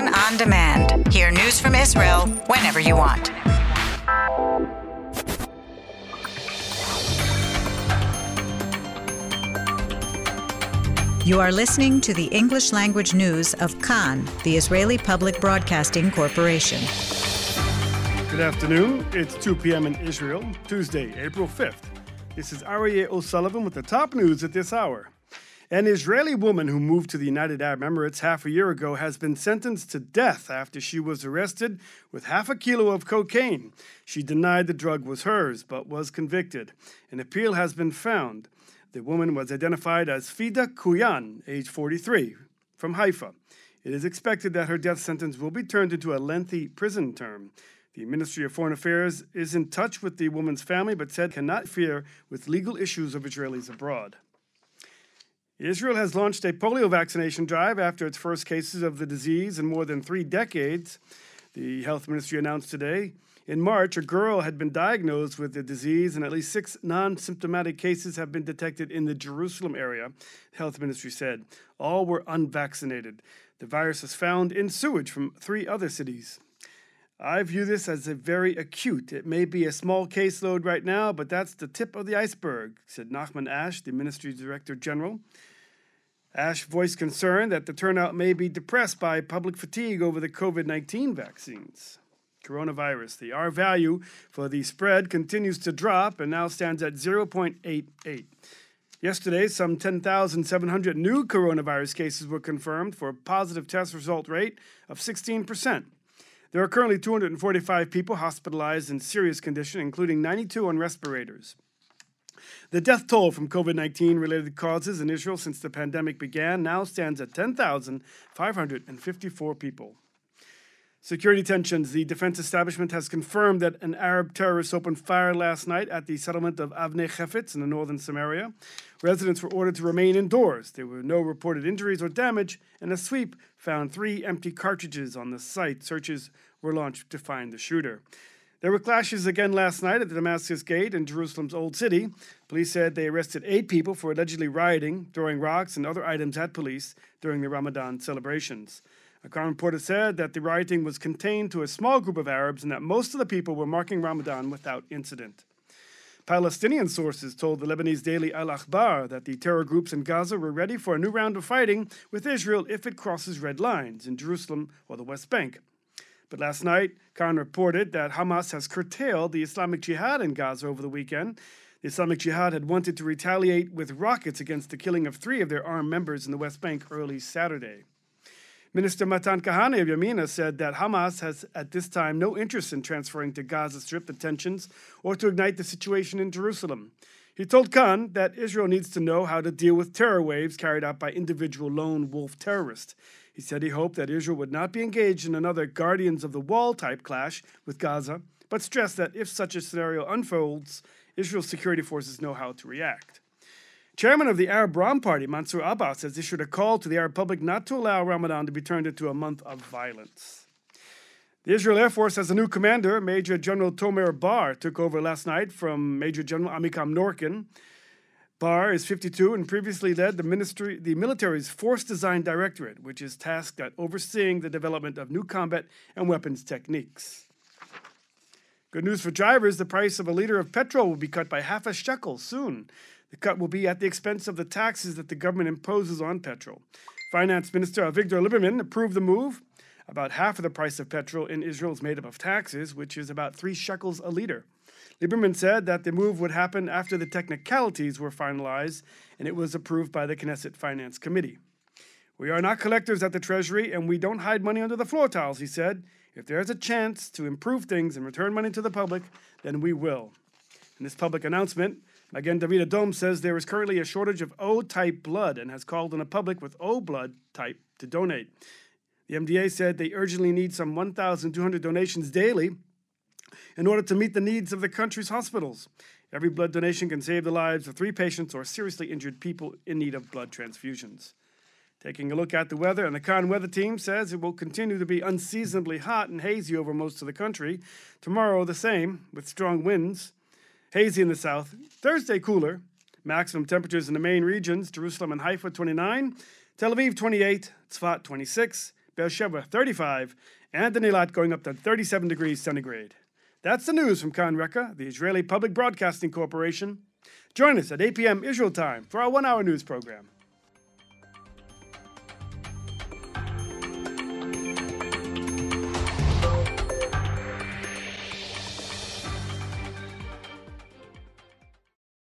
Kan on demand. Hear news from Israel whenever you want. You are listening to the English language news of Kan, the Israeli Public Broadcasting Corporation. Good afternoon. It's 2 p.m. in Israel, Tuesday, April 5th. This is Aryeh O'Sullivan with the top news at this hour. An Israeli woman who moved to the United Arab Emirates half a year ago has been sentenced to death after she was arrested with half a kilo of cocaine. She denied the drug was hers, but was convicted. An appeal has been found. The woman was identified as Fida Kiwan, age 43, from Haifa. It is expected that her death sentence will be turned into a lengthy prison term. The Ministry of Foreign Affairs is in touch with the woman's family, but said cannot fear with legal issues of Israelis abroad. Israel has launched a polio vaccination drive after its first cases of the disease in more than three decades. The health ministry announced today. In March, a girl had been diagnosed with the disease, and at least six non symptomatic cases have been detected in the Jerusalem area, the health ministry said. All were unvaccinated. The virus was found in sewage from three other cities. I view this as a very acute. It may be a small caseload right now, but that's the tip of the iceberg, said Nachman Ash, the ministry's director general. Ash voiced concern that the turnout may be depressed by public fatigue over the COVID 19 vaccines. Coronavirus, the R value for the spread continues to drop and now stands at 0.88. Yesterday, some 10,700 new coronavirus cases were confirmed for a positive test result rate of 16%. There are currently 245 people hospitalized in serious condition, including 92 on respirators. The death toll from COVID 19 related causes in Israel since the pandemic began now stands at 10,554 people. Security tensions. The defense establishment has confirmed that an Arab terrorist opened fire last night at the settlement of Avnei Chefetz in the northern Samaria. Residents were ordered to remain indoors. There were no reported injuries or damage, and a sweep found three empty cartridges on the site. Searches were launched to find the shooter. There were clashes again last night at the Damascus Gate in Jerusalem's Old City. Police said they arrested eight people for allegedly rioting, throwing rocks and other items at police during the Ramadan celebrations. A Crown reporter said that the rioting was contained to a small group of Arabs and that most of the people were marking Ramadan without incident. Palestinian sources told the Lebanese daily Al Akhbar that the terror groups in Gaza were ready for a new round of fighting with Israel if it crosses red lines in Jerusalem or the West Bank. But last night, Kan reported that Hamas has curtailed the Islamic Jihad in Gaza over the weekend. The Islamic Jihad had wanted to retaliate with rockets against the killing of three of their armed members in the West Bank early Saturday. Minister Matan Kahana of Yamina said that Hamas has at this time no interest in transferring to Gaza Strip the tensions or to ignite the situation in Jerusalem. He told Kan that Israel needs to know how to deal with terror waves carried out by individual lone wolf terrorists. He said he hoped that Israel would not be engaged in another Guardians of the Wall type clash with Gaza, but stressed that if such a scenario unfolds, Israel's security forces know how to react. Chairman of the Arab Ram Party, Mansour Abbas, has issued a call to the Arab public not to allow Ramadan to be turned into a month of violence. The Israel Air Force has a new commander. Major General Tomer Bar took over last night from Major General Amikam Norkin. Bar is 52 and previously led the ministry, the military's Force Design Directorate, which is tasked at overseeing the development of new combat and weapons techniques. Good news for drivers: the price of a liter of petrol will be cut by half a shekel soon. The cut will be at the expense of the taxes that the government imposes on petrol. Finance Minister Avigdor Lieberman approved the move. About half of the price of petrol in Israel is made up of taxes, which is about three shekels a liter. Lieberman said that the move would happen after the technicalities were finalized and it was approved by the Knesset Finance Committee. We are not collectors at the Treasury and we don't hide money under the floor tiles, he said. If there's a chance to improve things and return money to the public, then we will. In this public announcement, Magen David Adom says there is currently a shortage of O type blood and has called on the public with O blood type to donate. The MDA said they urgently need some 1,200 donations daily in order to meet the needs of the country's hospitals. Every blood donation can save the lives of three patients or seriously injured people in need of blood transfusions. Taking a look at the weather, and the Kan weather team says it will continue to be unseasonably hot and hazy over most of the country. Tomorrow, the same, with strong winds. Hazy in the south. Thursday, cooler. Maximum temperatures in the main regions Jerusalem and Haifa 29, Tel Aviv 28, Tzfat 26, Beersheba 35, and the Eilat going up to 37 degrees centigrade. That's the news from Kan Reka, the Israeli Public Broadcasting Corporation. Join us at 8 p.m. Israel time for our one hour news program.